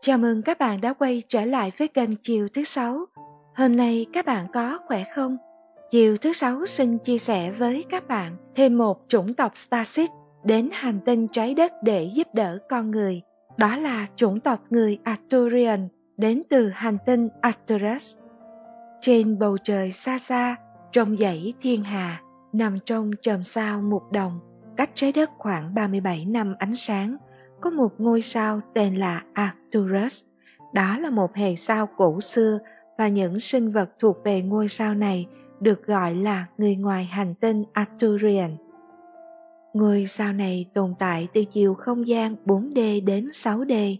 Chào mừng các bạn đã quay trở lại với kênh Chiều thứ sáu. Hôm nay các bạn có khỏe không? Chiều thứ sáu xin chia sẻ với các bạn thêm một chủng tộc Starship đến hành tinh trái đất để giúp đỡ con người. Đó là chủng tộc người Arturian đến từ hành tinh Arcturus. Trên bầu trời xa xa, trong dãy thiên hà, nằm trong chòm sao mục đồng, cách trái đất khoảng 37 năm ánh sáng – có một ngôi sao tên là Arcturus. Đó là một hệ sao cổ xưa và những sinh vật thuộc về ngôi sao này được gọi là người ngoài hành tinh Arcturian. Ngôi sao này tồn tại từ chiều không gian 4D đến 6D.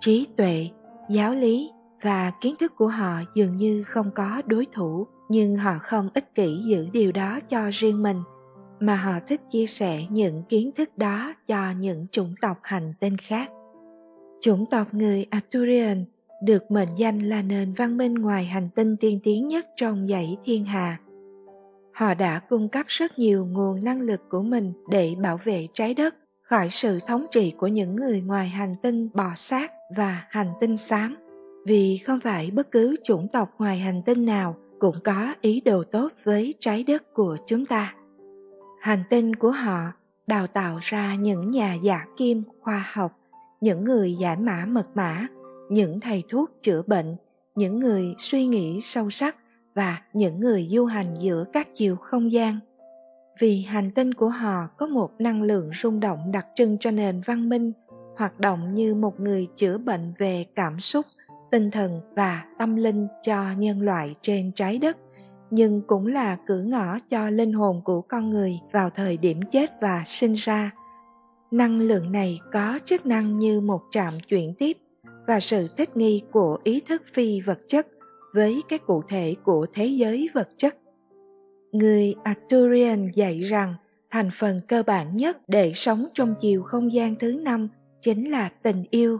Trí tuệ, giáo lý và kiến thức của họ dường như không có đối thủ, nhưng họ không ích kỷ giữ điều đó cho riêng mình – mà họ thích chia sẻ những kiến thức đó cho những chủng tộc hành tinh khác. Chủng tộc người Arthurian được mệnh danh là nền văn minh ngoài hành tinh tiên tiến nhất trong dãy thiên hà. Họ đã cung cấp rất nhiều nguồn năng lực của mình để bảo vệ trái đất khỏi sự thống trị của những người ngoài hành tinh bò sát và hành tinh xám. Vì không phải bất cứ chủng tộc ngoài hành tinh nào cũng có ý đồ tốt với trái đất của chúng ta hành tinh của họ đào tạo ra những nhà giả kim khoa học, những người giải mã mật mã, những thầy thuốc chữa bệnh, những người suy nghĩ sâu sắc và những người du hành giữa các chiều không gian. Vì hành tinh của họ có một năng lượng rung động đặc trưng cho nền văn minh, hoạt động như một người chữa bệnh về cảm xúc, tinh thần và tâm linh cho nhân loại trên trái đất nhưng cũng là cửa ngõ cho linh hồn của con người vào thời điểm chết và sinh ra. Năng lượng này có chức năng như một trạm chuyển tiếp và sự thích nghi của ý thức phi vật chất với cái cụ thể của thế giới vật chất. Người arthurian dạy rằng thành phần cơ bản nhất để sống trong chiều không gian thứ năm chính là tình yêu.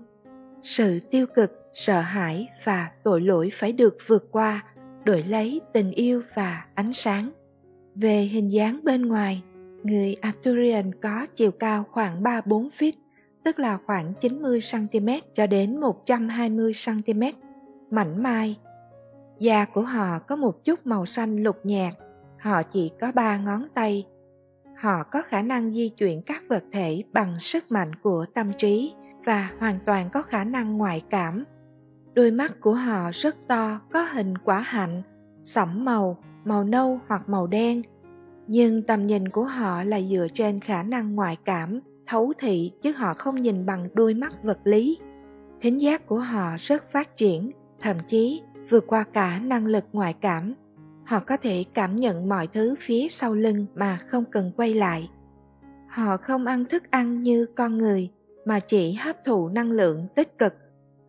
Sự tiêu cực, sợ hãi và tội lỗi phải được vượt qua đổi lấy tình yêu và ánh sáng. Về hình dáng bên ngoài, người Arthurian có chiều cao khoảng 3-4 feet, tức là khoảng 90cm cho đến 120cm, mảnh mai. Da của họ có một chút màu xanh lục nhạt, họ chỉ có ba ngón tay. Họ có khả năng di chuyển các vật thể bằng sức mạnh của tâm trí và hoàn toàn có khả năng ngoại cảm Đôi mắt của họ rất to, có hình quả hạnh, sẫm màu, màu nâu hoặc màu đen. Nhưng tầm nhìn của họ là dựa trên khả năng ngoại cảm, thấu thị chứ họ không nhìn bằng đôi mắt vật lý. Thính giác của họ rất phát triển, thậm chí vượt qua cả năng lực ngoại cảm. Họ có thể cảm nhận mọi thứ phía sau lưng mà không cần quay lại. Họ không ăn thức ăn như con người mà chỉ hấp thụ năng lượng tích cực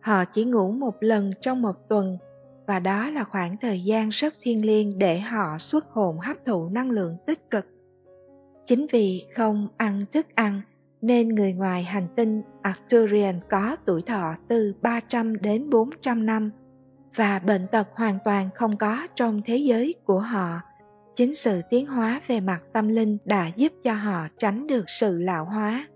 họ chỉ ngủ một lần trong một tuần, và đó là khoảng thời gian rất thiêng liêng để họ xuất hồn hấp thụ năng lượng tích cực. Chính vì không ăn thức ăn, nên người ngoài hành tinh Arcturian có tuổi thọ từ 300 đến 400 năm, và bệnh tật hoàn toàn không có trong thế giới của họ. Chính sự tiến hóa về mặt tâm linh đã giúp cho họ tránh được sự lão hóa.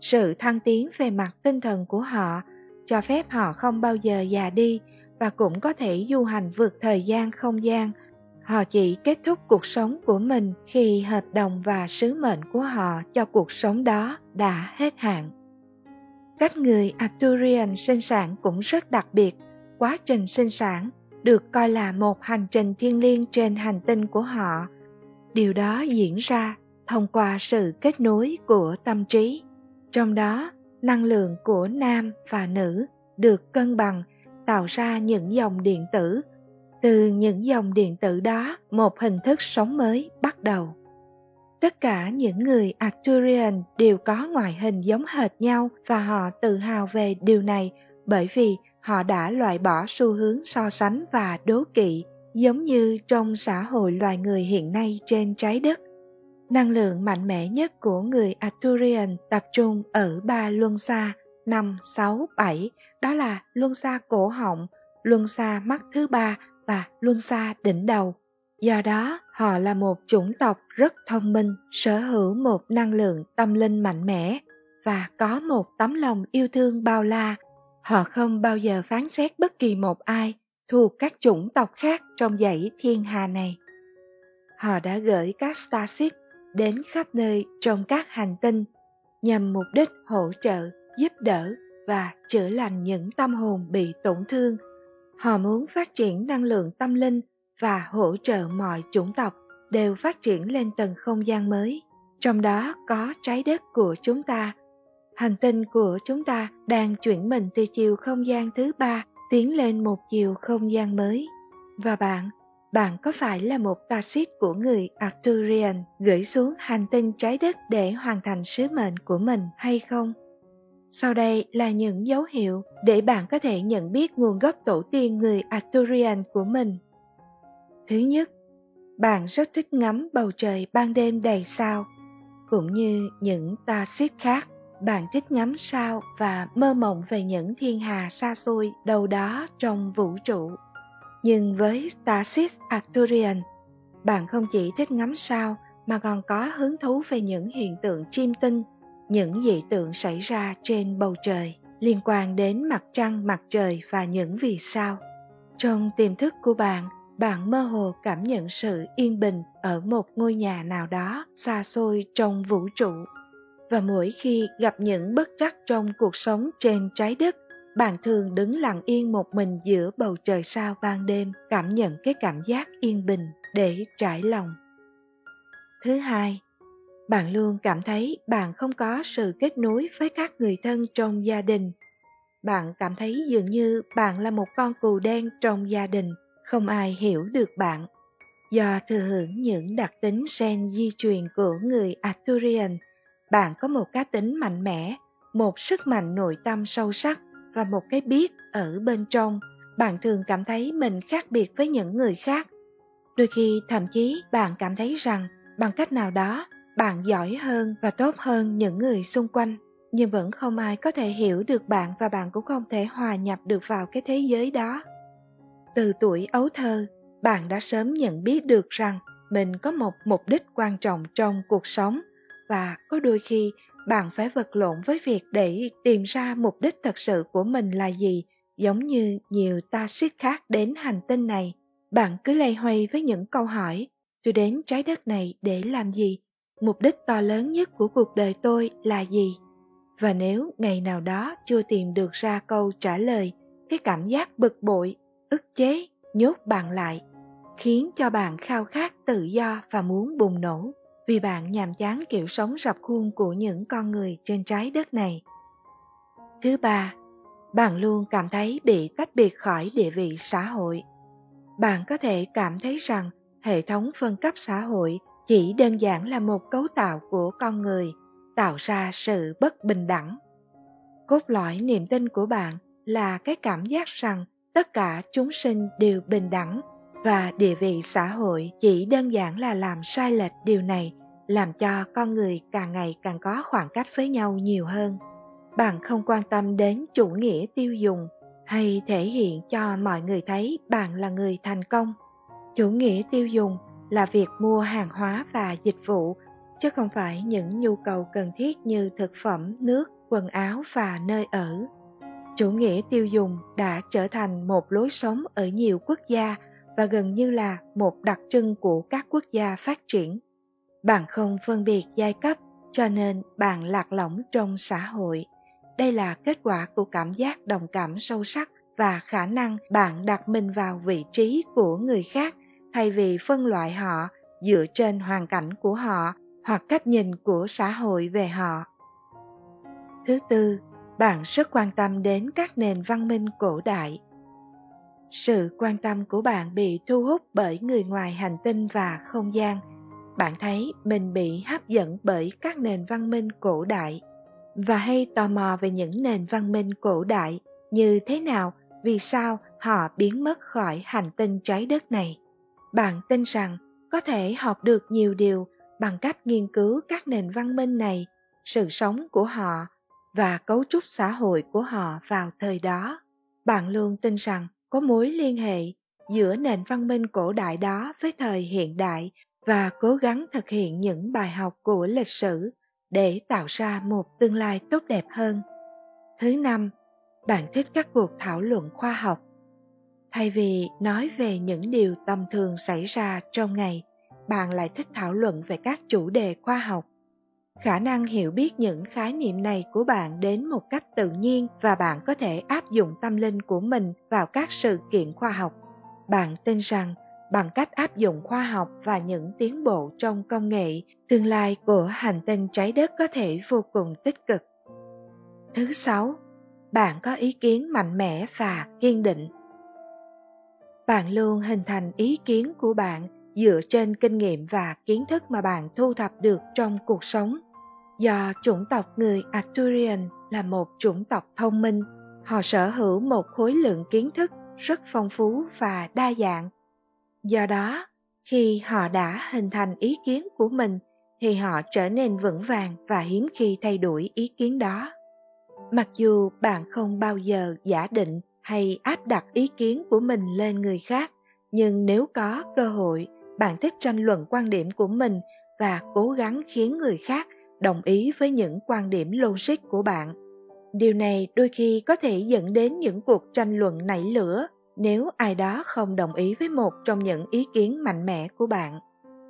Sự thăng tiến về mặt tinh thần của họ cho phép họ không bao giờ già đi và cũng có thể du hành vượt thời gian không gian. Họ chỉ kết thúc cuộc sống của mình khi hợp đồng và sứ mệnh của họ cho cuộc sống đó đã hết hạn. Cách người arturian sinh sản cũng rất đặc biệt. Quá trình sinh sản được coi là một hành trình thiêng liêng trên hành tinh của họ. Điều đó diễn ra thông qua sự kết nối của tâm trí. Trong đó năng lượng của nam và nữ được cân bằng, tạo ra những dòng điện tử. Từ những dòng điện tử đó, một hình thức sống mới bắt đầu. Tất cả những người arcturian đều có ngoại hình giống hệt nhau và họ tự hào về điều này bởi vì họ đã loại bỏ xu hướng so sánh và đố kỵ, giống như trong xã hội loài người hiện nay trên trái đất. Năng lượng mạnh mẽ nhất của người Arthurian tập trung ở ba luân xa 5, 6, 7, đó là luân xa cổ họng, luân xa mắt thứ ba và luân xa đỉnh đầu. Do đó, họ là một chủng tộc rất thông minh, sở hữu một năng lượng tâm linh mạnh mẽ và có một tấm lòng yêu thương bao la. Họ không bao giờ phán xét bất kỳ một ai thuộc các chủng tộc khác trong dãy thiên hà này. Họ đã gửi các Starship đến khắp nơi trong các hành tinh nhằm mục đích hỗ trợ, giúp đỡ và chữa lành những tâm hồn bị tổn thương. Họ muốn phát triển năng lượng tâm linh và hỗ trợ mọi chủng tộc đều phát triển lên tầng không gian mới. Trong đó có trái đất của chúng ta. Hành tinh của chúng ta đang chuyển mình từ chiều không gian thứ ba tiến lên một chiều không gian mới. Và bạn, bạn có phải là một Tacit của người Arthurian gửi xuống hành tinh trái đất để hoàn thành sứ mệnh của mình hay không? Sau đây là những dấu hiệu để bạn có thể nhận biết nguồn gốc tổ tiên người Arthurian của mình. Thứ nhất, bạn rất thích ngắm bầu trời ban đêm đầy sao, cũng như những Tacit khác. Bạn thích ngắm sao và mơ mộng về những thiên hà xa xôi đâu đó trong vũ trụ. Nhưng với stasis Arcturian, bạn không chỉ thích ngắm sao mà còn có hứng thú về những hiện tượng chim tinh, những dị tượng xảy ra trên bầu trời liên quan đến mặt trăng, mặt trời và những vì sao. Trong tiềm thức của bạn, bạn mơ hồ cảm nhận sự yên bình ở một ngôi nhà nào đó xa xôi trong vũ trụ. Và mỗi khi gặp những bất trắc trong cuộc sống trên trái đất, bạn thường đứng lặng yên một mình giữa bầu trời sao ban đêm, cảm nhận cái cảm giác yên bình để trải lòng. Thứ hai, bạn luôn cảm thấy bạn không có sự kết nối với các người thân trong gia đình. Bạn cảm thấy dường như bạn là một con cừu đen trong gia đình, không ai hiểu được bạn. Do thừa hưởng những đặc tính gen di truyền của người Arthurian, bạn có một cá tính mạnh mẽ, một sức mạnh nội tâm sâu sắc và một cái biết ở bên trong. Bạn thường cảm thấy mình khác biệt với những người khác. Đôi khi, thậm chí bạn cảm thấy rằng bằng cách nào đó, bạn giỏi hơn và tốt hơn những người xung quanh, nhưng vẫn không ai có thể hiểu được bạn và bạn cũng không thể hòa nhập được vào cái thế giới đó. Từ tuổi ấu thơ, bạn đã sớm nhận biết được rằng mình có một mục đích quan trọng trong cuộc sống và có đôi khi bạn phải vật lộn với việc để tìm ra mục đích thật sự của mình là gì, giống như nhiều ta siết khác đến hành tinh này. Bạn cứ lây hoay với những câu hỏi, tôi đến trái đất này để làm gì? Mục đích to lớn nhất của cuộc đời tôi là gì? Và nếu ngày nào đó chưa tìm được ra câu trả lời, cái cảm giác bực bội, ức chế, nhốt bạn lại, khiến cho bạn khao khát tự do và muốn bùng nổ vì bạn nhàm chán kiểu sống rập khuôn của những con người trên trái đất này. Thứ ba, bạn luôn cảm thấy bị tách biệt khỏi địa vị xã hội. Bạn có thể cảm thấy rằng hệ thống phân cấp xã hội chỉ đơn giản là một cấu tạo của con người tạo ra sự bất bình đẳng. Cốt lõi niềm tin của bạn là cái cảm giác rằng tất cả chúng sinh đều bình đẳng và địa vị xã hội chỉ đơn giản là làm sai lệch điều này, làm cho con người càng ngày càng có khoảng cách với nhau nhiều hơn. Bạn không quan tâm đến chủ nghĩa tiêu dùng hay thể hiện cho mọi người thấy bạn là người thành công. Chủ nghĩa tiêu dùng là việc mua hàng hóa và dịch vụ, chứ không phải những nhu cầu cần thiết như thực phẩm, nước, quần áo và nơi ở. Chủ nghĩa tiêu dùng đã trở thành một lối sống ở nhiều quốc gia và gần như là một đặc trưng của các quốc gia phát triển. Bạn không phân biệt giai cấp, cho nên bạn lạc lõng trong xã hội. Đây là kết quả của cảm giác đồng cảm sâu sắc và khả năng bạn đặt mình vào vị trí của người khác, thay vì phân loại họ dựa trên hoàn cảnh của họ hoặc cách nhìn của xã hội về họ. Thứ tư, bạn rất quan tâm đến các nền văn minh cổ đại sự quan tâm của bạn bị thu hút bởi người ngoài hành tinh và không gian. Bạn thấy mình bị hấp dẫn bởi các nền văn minh cổ đại. Và hay tò mò về những nền văn minh cổ đại như thế nào, vì sao họ biến mất khỏi hành tinh trái đất này. Bạn tin rằng có thể học được nhiều điều bằng cách nghiên cứu các nền văn minh này, sự sống của họ và cấu trúc xã hội của họ vào thời đó. Bạn luôn tin rằng có mối liên hệ giữa nền văn minh cổ đại đó với thời hiện đại và cố gắng thực hiện những bài học của lịch sử để tạo ra một tương lai tốt đẹp hơn. Thứ năm, bạn thích các cuộc thảo luận khoa học thay vì nói về những điều tầm thường xảy ra trong ngày bạn lại thích thảo luận về các chủ đề khoa học khả năng hiểu biết những khái niệm này của bạn đến một cách tự nhiên và bạn có thể áp dụng tâm linh của mình vào các sự kiện khoa học. Bạn tin rằng, bằng cách áp dụng khoa học và những tiến bộ trong công nghệ, tương lai của hành tinh trái đất có thể vô cùng tích cực. Thứ sáu, bạn có ý kiến mạnh mẽ và kiên định. Bạn luôn hình thành ý kiến của bạn dựa trên kinh nghiệm và kiến thức mà bạn thu thập được trong cuộc sống do chủng tộc người arthurian là một chủng tộc thông minh, họ sở hữu một khối lượng kiến thức rất phong phú và đa dạng. Do đó, khi họ đã hình thành ý kiến của mình, thì họ trở nên vững vàng và hiếm khi thay đổi ý kiến đó. Mặc dù bạn không bao giờ giả định hay áp đặt ý kiến của mình lên người khác, nhưng nếu có cơ hội, bạn thích tranh luận quan điểm của mình và cố gắng khiến người khác đồng ý với những quan điểm logic của bạn. Điều này đôi khi có thể dẫn đến những cuộc tranh luận nảy lửa nếu ai đó không đồng ý với một trong những ý kiến mạnh mẽ của bạn.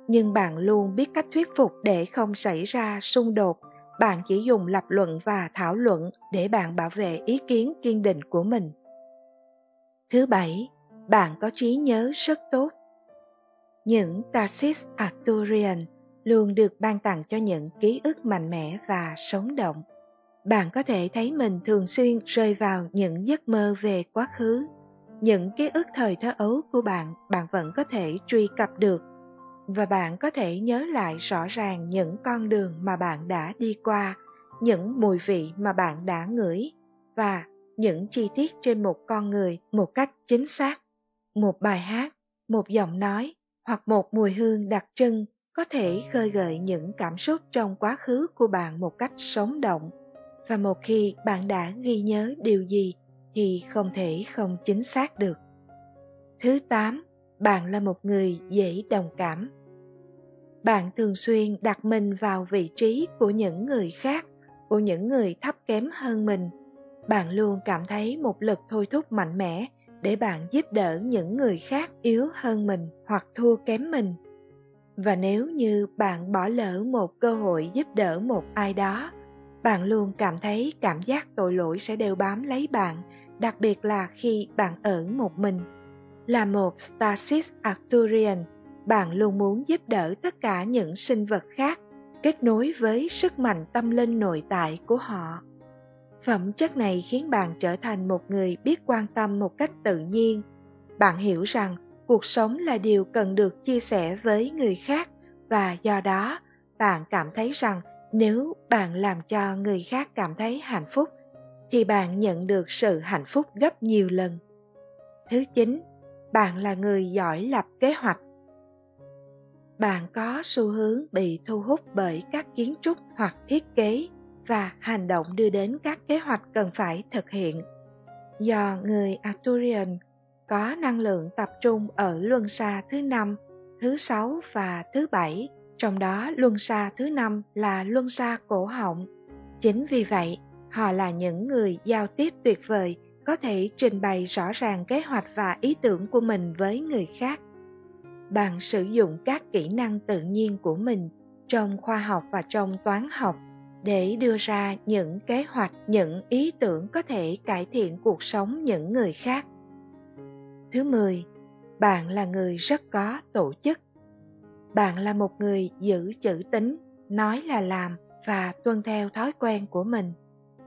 Nhưng bạn luôn biết cách thuyết phục để không xảy ra xung đột. Bạn chỉ dùng lập luận và thảo luận để bạn bảo vệ ý kiến kiên định của mình. Thứ bảy, bạn có trí nhớ rất tốt. Những Tarsis Arturian luôn được ban tặng cho những ký ức mạnh mẽ và sống động. Bạn có thể thấy mình thường xuyên rơi vào những giấc mơ về quá khứ. Những ký ức thời thơ ấu của bạn, bạn vẫn có thể truy cập được và bạn có thể nhớ lại rõ ràng những con đường mà bạn đã đi qua, những mùi vị mà bạn đã ngửi và những chi tiết trên một con người một cách chính xác. Một bài hát, một giọng nói hoặc một mùi hương đặc trưng có thể khơi gợi những cảm xúc trong quá khứ của bạn một cách sống động. Và một khi bạn đã ghi nhớ điều gì thì không thể không chính xác được. Thứ tám, bạn là một người dễ đồng cảm. Bạn thường xuyên đặt mình vào vị trí của những người khác, của những người thấp kém hơn mình. Bạn luôn cảm thấy một lực thôi thúc mạnh mẽ để bạn giúp đỡ những người khác yếu hơn mình hoặc thua kém mình và nếu như bạn bỏ lỡ một cơ hội giúp đỡ một ai đó, bạn luôn cảm thấy cảm giác tội lỗi sẽ đều bám lấy bạn, đặc biệt là khi bạn ở một mình. Là một stasis arcturian, bạn luôn muốn giúp đỡ tất cả những sinh vật khác, kết nối với sức mạnh tâm linh nội tại của họ. Phẩm chất này khiến bạn trở thành một người biết quan tâm một cách tự nhiên. Bạn hiểu rằng cuộc sống là điều cần được chia sẻ với người khác. Và do đó, bạn cảm thấy rằng nếu bạn làm cho người khác cảm thấy hạnh phúc, thì bạn nhận được sự hạnh phúc gấp nhiều lần. Thứ chín, bạn là người giỏi lập kế hoạch. Bạn có xu hướng bị thu hút bởi các kiến trúc hoặc thiết kế và hành động đưa đến các kế hoạch cần phải thực hiện. Do người arturian có năng lượng tập trung ở luân xa thứ năm, thứ sáu và thứ bảy, trong đó luân xa thứ năm là luân xa cổ họng. Chính vì vậy, họ là những người giao tiếp tuyệt vời, có thể trình bày rõ ràng kế hoạch và ý tưởng của mình với người khác. Bạn sử dụng các kỹ năng tự nhiên của mình trong khoa học và trong toán học để đưa ra những kế hoạch, những ý tưởng có thể cải thiện cuộc sống những người khác Thứ 10, bạn là người rất có tổ chức. Bạn là một người giữ chữ tính, nói là làm và tuân theo thói quen của mình.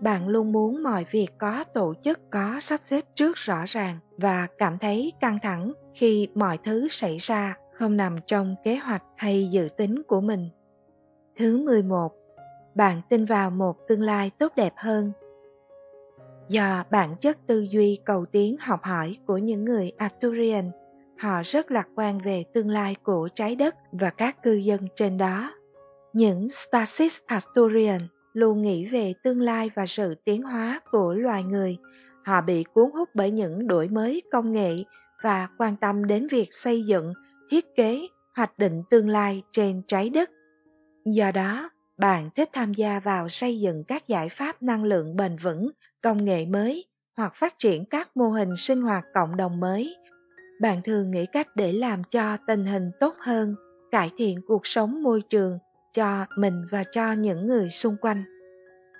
Bạn luôn muốn mọi việc có tổ chức, có sắp xếp trước rõ ràng và cảm thấy căng thẳng khi mọi thứ xảy ra không nằm trong kế hoạch hay dự tính của mình. Thứ 11. Bạn tin vào một tương lai tốt đẹp hơn Do bản chất tư duy cầu tiến học hỏi của những người Arthurian, họ rất lạc quan về tương lai của trái đất và các cư dân trên đó. Những Stasis Arthurian luôn nghĩ về tương lai và sự tiến hóa của loài người. Họ bị cuốn hút bởi những đổi mới công nghệ và quan tâm đến việc xây dựng, thiết kế, hoạch định tương lai trên trái đất. Do đó, bạn thích tham gia vào xây dựng các giải pháp năng lượng bền vững công nghệ mới hoặc phát triển các mô hình sinh hoạt cộng đồng mới. Bạn thường nghĩ cách để làm cho tình hình tốt hơn, cải thiện cuộc sống môi trường cho mình và cho những người xung quanh.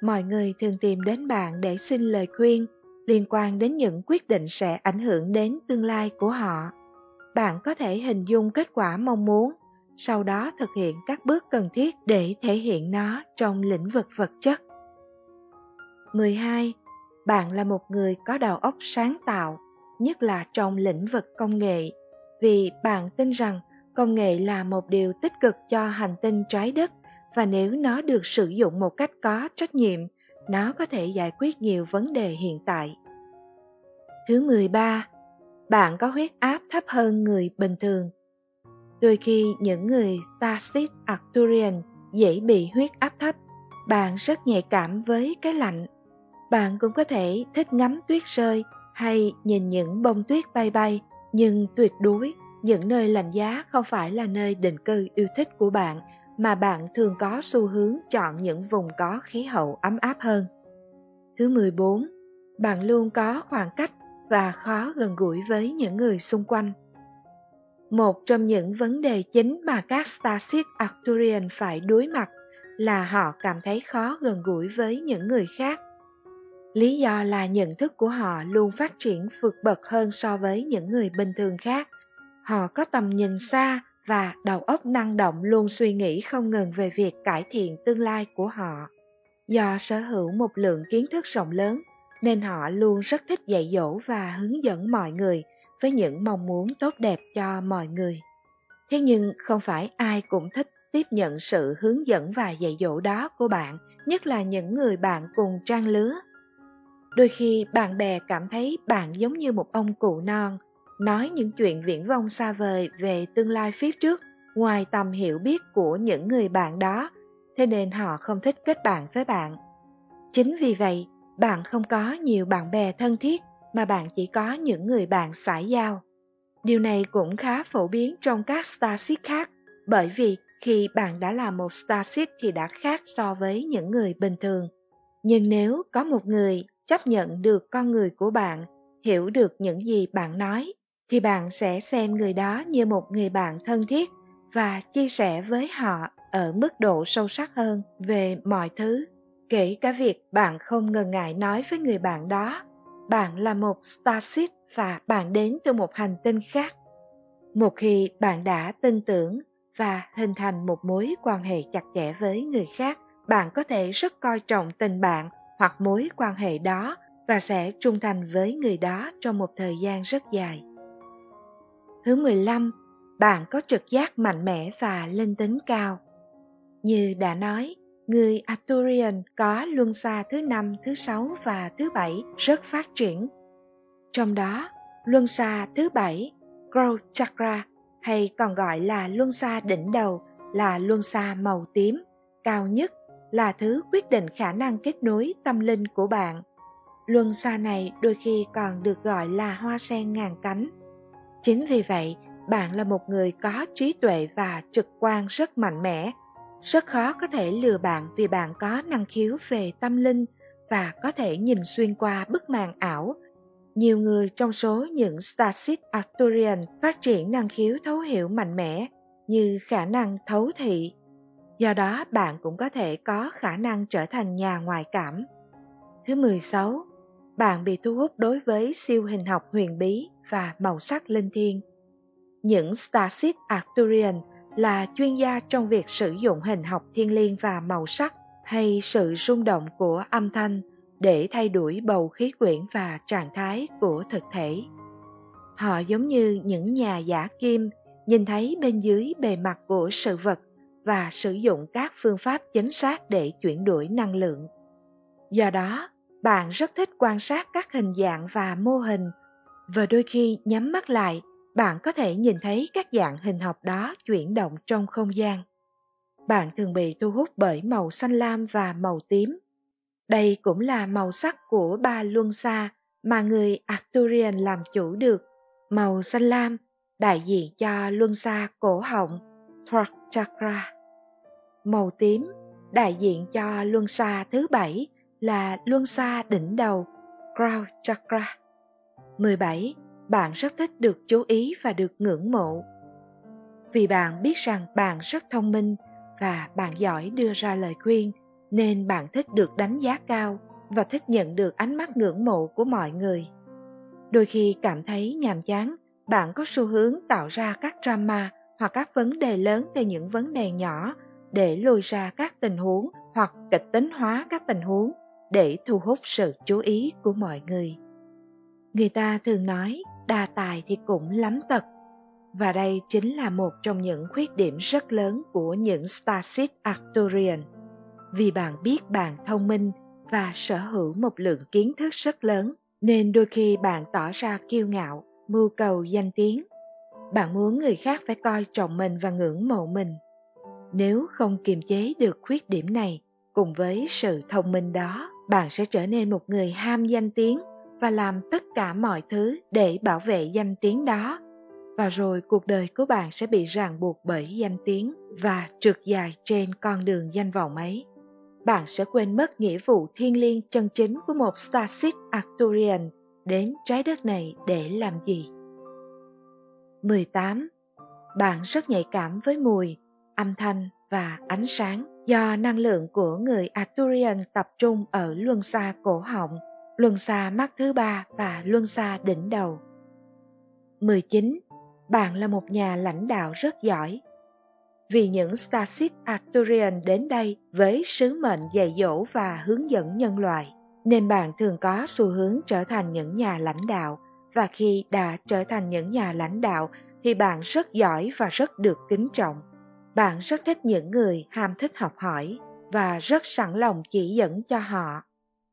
Mọi người thường tìm đến bạn để xin lời khuyên liên quan đến những quyết định sẽ ảnh hưởng đến tương lai của họ. Bạn có thể hình dung kết quả mong muốn, sau đó thực hiện các bước cần thiết để thể hiện nó trong lĩnh vực vật chất. 12. Bạn là một người có đầu óc sáng tạo, nhất là trong lĩnh vực công nghệ, vì bạn tin rằng công nghệ là một điều tích cực cho hành tinh trái đất và nếu nó được sử dụng một cách có trách nhiệm, nó có thể giải quyết nhiều vấn đề hiện tại. Thứ 13. Bạn có huyết áp thấp hơn người bình thường. Đôi khi những người Starship Arcturian dễ bị huyết áp thấp. Bạn rất nhạy cảm với cái lạnh. Bạn cũng có thể thích ngắm tuyết rơi hay nhìn những bông tuyết bay bay, nhưng tuyệt đối những nơi lạnh giá không phải là nơi định cư yêu thích của bạn mà bạn thường có xu hướng chọn những vùng có khí hậu ấm áp hơn. Thứ 14, bạn luôn có khoảng cách và khó gần gũi với những người xung quanh. Một trong những vấn đề chính mà các Starship Arcturian phải đối mặt là họ cảm thấy khó gần gũi với những người khác. Lý do là nhận thức của họ luôn phát triển vượt bậc hơn so với những người bình thường khác. Họ có tầm nhìn xa và đầu óc năng động luôn suy nghĩ không ngừng về việc cải thiện tương lai của họ. Do sở hữu một lượng kiến thức rộng lớn, nên họ luôn rất thích dạy dỗ và hướng dẫn mọi người với những mong muốn tốt đẹp cho mọi người. Thế nhưng không phải ai cũng thích tiếp nhận sự hướng dẫn và dạy dỗ đó của bạn, nhất là những người bạn cùng trang lứa. Đôi khi bạn bè cảm thấy bạn giống như một ông cụ non, nói những chuyện viễn vông xa vời về tương lai phía trước ngoài tầm hiểu biết của những người bạn đó. Thế nên họ không thích kết bạn với bạn. Chính vì vậy bạn không có nhiều bạn bè thân thiết mà bạn chỉ có những người bạn xã giao. Điều này cũng khá phổ biến trong các starship khác bởi vì khi bạn đã là một starship thì đã khác so với những người bình thường. Nhưng nếu có một người chấp nhận được con người của bạn, hiểu được những gì bạn nói, thì bạn sẽ xem người đó như một người bạn thân thiết và chia sẻ với họ ở mức độ sâu sắc hơn về mọi thứ. Kể cả việc bạn không ngần ngại nói với người bạn đó, bạn là một starship và bạn đến từ một hành tinh khác. Một khi bạn đã tin tưởng và hình thành một mối quan hệ chặt chẽ với người khác, bạn có thể rất coi trọng tình bạn hoặc mối quan hệ đó và sẽ trung thành với người đó trong một thời gian rất dài Thứ 15, bạn có trực giác mạnh mẽ và linh tính cao. Như đã nói, người Arthurian có luân xa thứ năm, thứ sáu và thứ bảy rất phát triển. Trong đó, luân xa thứ bảy, Growth Chakra, hay còn gọi là luân xa đỉnh đầu, là luân xa màu tím, cao nhất, là thứ quyết định khả năng kết nối tâm linh của bạn. Luân xa này đôi khi còn được gọi là hoa sen ngàn cánh chính vì vậy, bạn là một người có trí tuệ và trực quan rất mạnh mẽ rất khó có thể lừa bạn vì bạn có năng khiếu về tâm linh và có thể nhìn xuyên qua bức màn ảo nhiều người trong số những Starship Arcturian phát triển năng khiếu thấu hiểu mạnh mẽ như khả năng thấu thị. Do đó bạn cũng có thể có khả năng trở thành nhà ngoại cảm. Thứ 16, bạn bị thu hút đối với siêu hình học huyền bí và màu sắc linh thiêng. Những Starship Arcturian là chuyên gia trong việc sử dụng hình học thiên liêng và màu sắc hay sự rung động của âm thanh để thay đổi bầu khí quyển và trạng thái của thực thể. Họ giống như những nhà giả kim nhìn thấy bên dưới bề mặt của sự vật và sử dụng các phương pháp chính xác để chuyển đổi năng lượng. Do đó, bạn rất thích quan sát các hình dạng và mô hình và đôi khi nhắm mắt lại bạn có thể nhìn thấy các dạng hình học đó chuyển động trong không gian bạn thường bị thu hút bởi màu xanh lam và màu tím đây cũng là màu sắc của ba luân xa mà người arcturian làm chủ được màu xanh lam đại diện cho luân xa cổ họng throat chakra màu tím đại diện cho luân xa thứ bảy là luân xa đỉnh đầu Crown Chakra. 17. Bạn rất thích được chú ý và được ngưỡng mộ. Vì bạn biết rằng bạn rất thông minh và bạn giỏi đưa ra lời khuyên, nên bạn thích được đánh giá cao và thích nhận được ánh mắt ngưỡng mộ của mọi người. Đôi khi cảm thấy nhàm chán, bạn có xu hướng tạo ra các drama hoặc các vấn đề lớn từ những vấn đề nhỏ để lôi ra các tình huống hoặc kịch tính hóa các tình huống để thu hút sự chú ý của mọi người. Người ta thường nói đa tài thì cũng lắm tật. Và đây chính là một trong những khuyết điểm rất lớn của những starship Arcturian. Vì bạn biết bạn thông minh và sở hữu một lượng kiến thức rất lớn, nên đôi khi bạn tỏ ra kiêu ngạo, mưu cầu danh tiếng. Bạn muốn người khác phải coi trọng mình và ngưỡng mộ mình. Nếu không kiềm chế được khuyết điểm này, cùng với sự thông minh đó, bạn sẽ trở nên một người ham danh tiếng và làm tất cả mọi thứ để bảo vệ danh tiếng đó và rồi cuộc đời của bạn sẽ bị ràng buộc bởi danh tiếng và trượt dài trên con đường danh vọng ấy bạn sẽ quên mất nghĩa vụ thiêng liêng chân chính của một Starship Arcturian đến trái đất này để làm gì. 18. Bạn rất nhạy cảm với mùi, âm thanh và ánh sáng do năng lượng của người Arthurian tập trung ở luân xa cổ họng luân xa mắt thứ ba và luân xa đỉnh đầu. 19. Bạn là một nhà lãnh đạo rất giỏi. Vì những Starship Arthurian đến đây với sứ mệnh dạy dỗ và hướng dẫn nhân loại, nên bạn thường có xu hướng trở thành những nhà lãnh đạo và khi đã trở thành những nhà lãnh đạo thì bạn rất giỏi và rất được kính trọng. Bạn rất thích những người ham thích học hỏi và rất sẵn lòng chỉ dẫn cho họ.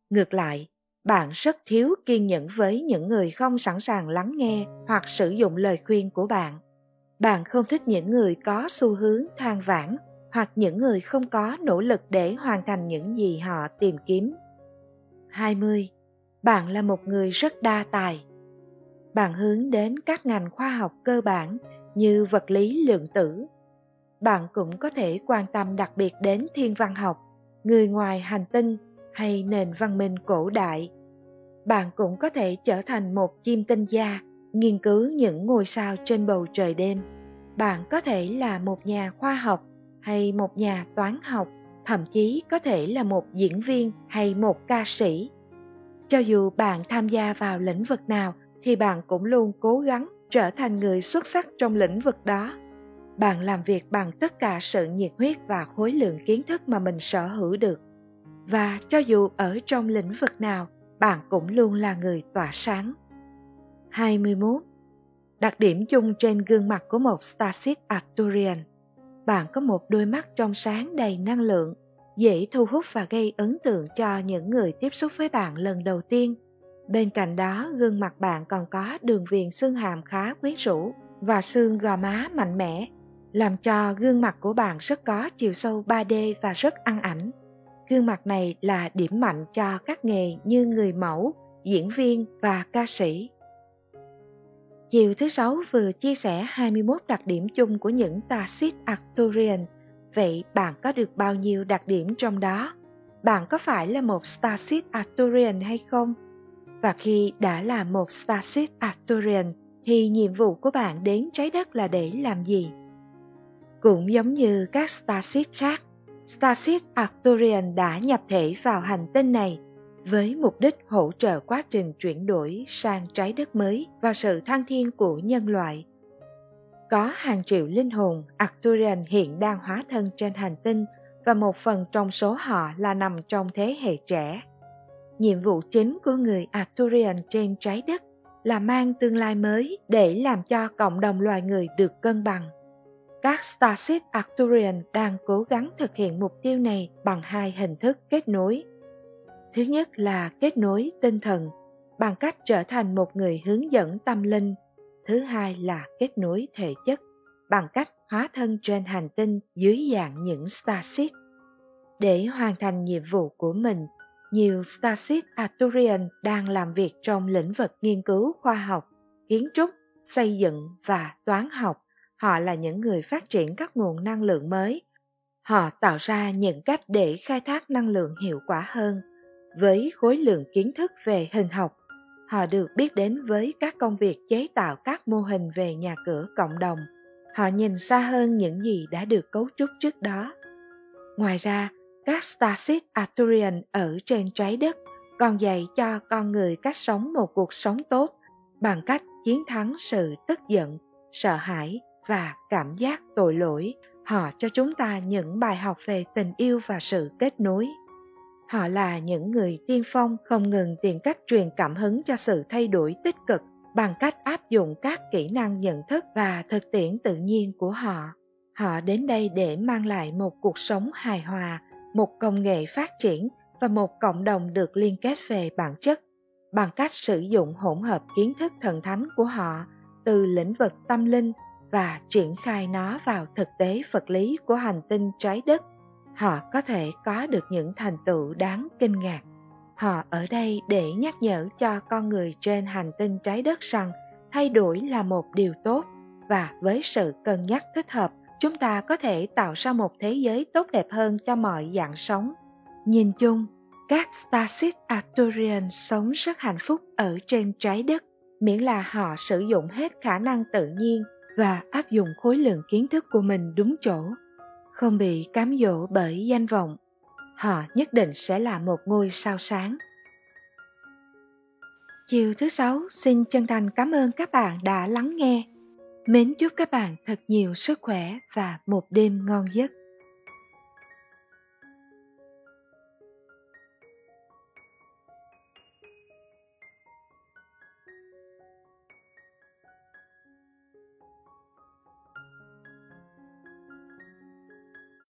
Ngược lại, bạn rất thiếu kiên nhẫn với những người không sẵn sàng lắng nghe hoặc sử dụng lời khuyên của bạn bạn không thích những người có xu hướng than vãn hoặc những người không có nỗ lực để hoàn thành những gì họ tìm kiếm 20. Bạn là một người rất đa tài. Bạn hướng đến các ngành khoa học cơ bản như vật lý lượng tử. Bạn cũng có thể quan tâm đặc biệt đến thiên văn học, người ngoài hành tinh hay nền văn minh cổ đại. Bạn cũng có thể trở thành một chim tinh gia nghiên cứu những ngôi sao trên bầu trời đêm. Bạn có thể là một nhà khoa học hay một nhà toán học thậm chí có thể là một diễn viên hay một ca sĩ. Cho dù bạn tham gia vào lĩnh vực nào thì bạn cũng luôn cố gắng trở thành người xuất sắc trong lĩnh vực đó bạn làm việc bằng tất cả sự nhiệt huyết và khối lượng kiến thức mà mình sở hữu được và cho dù ở trong lĩnh vực nào bạn cũng luôn là người tỏa sáng. 21. Đặc điểm chung trên gương mặt của một Starship Arcturian Bạn có một đôi mắt trong sáng đầy năng lượng, dễ thu hút và gây ấn tượng cho những người tiếp xúc với bạn lần đầu tiên. Bên cạnh đó, gương mặt bạn còn có đường viền xương hàm khá quyến rũ và xương gò má mạnh mẽ, làm cho gương mặt của bạn rất có chiều sâu 3D và rất ăn ảnh gương mặt này là điểm mạnh cho các nghề như người mẫu, diễn viên và ca sĩ. Chiều thứ sáu vừa chia sẻ 21 đặc điểm chung của những Tacit Arcturian. Vậy bạn có được bao nhiêu đặc điểm trong đó? Bạn có phải là một Starseed Arcturian hay không? Và khi đã là một Starship Arcturian thì nhiệm vụ của bạn đến trái đất là để làm gì? Cũng giống như các Starship khác, Starship Arcturian đã nhập thể vào hành tinh này với mục đích hỗ trợ quá trình chuyển đổi sang trái đất mới và sự thăng thiên của nhân loại. Có hàng triệu linh hồn Arcturian hiện đang hóa thân trên hành tinh và một phần trong số họ là nằm trong thế hệ trẻ. Nhiệm vụ chính của người Arcturian trên trái đất là mang tương lai mới để làm cho cộng đồng loài người được cân bằng các Starship Arcturian đang cố gắng thực hiện mục tiêu này bằng hai hình thức kết nối. Thứ nhất là kết nối tinh thần bằng cách trở thành một người hướng dẫn tâm linh. Thứ hai là kết nối thể chất bằng cách hóa thân trên hành tinh dưới dạng những Starship. Để hoàn thành nhiệm vụ của mình, nhiều Starship Arturian đang làm việc trong lĩnh vực nghiên cứu khoa học, kiến trúc, xây dựng và toán học họ là những người phát triển các nguồn năng lượng mới họ tạo ra những cách để khai thác năng lượng hiệu quả hơn với khối lượng kiến thức về hình học. Họ được biết đến với các công việc chế tạo các mô hình về nhà cửa cộng đồng. Họ nhìn xa hơn những gì đã được cấu trúc trước đó. Ngoài ra, các Starship Arthurian ở trên trái đất còn dạy cho con người cách sống một cuộc sống tốt bằng cách chiến thắng sự tức giận, sợ hãi và cảm giác tội lỗi. Họ cho chúng ta những bài học về tình yêu và sự kết nối. Họ là những người tiên phong không ngừng tìm cách truyền cảm hứng cho sự thay đổi tích cực bằng cách áp dụng các kỹ năng nhận thức và thực tiễn tự nhiên của họ. Họ đến đây để mang lại một cuộc sống hài hòa, một công nghệ phát triển và một cộng đồng được liên kết về bản chất bằng cách sử dụng hỗn hợp kiến thức thần thánh của họ từ lĩnh vực tâm linh và triển khai nó vào thực tế vật lý của hành tinh trái đất. Họ có thể có được những thành tựu đáng kinh ngạc. Họ ở đây để nhắc nhở cho con người trên hành tinh trái đất rằng thay đổi là một điều tốt và với sự cân nhắc thích hợp chúng ta có thể tạo ra một thế giới tốt đẹp hơn cho mọi dạng sống. Nhìn chung, các Starship Arturian sống rất hạnh phúc ở trên trái đất, miễn là họ sử dụng hết khả năng tự nhiên và áp dụng khối lượng kiến thức của mình đúng chỗ. Không bị cám dỗ bởi danh vọng, họ nhất định sẽ là một ngôi sao sáng. Chiều thứ sáu, xin chân thành cảm ơn các bạn đã lắng nghe mến chúc các bạn thật nhiều sức khỏe và một đêm ngon giấc.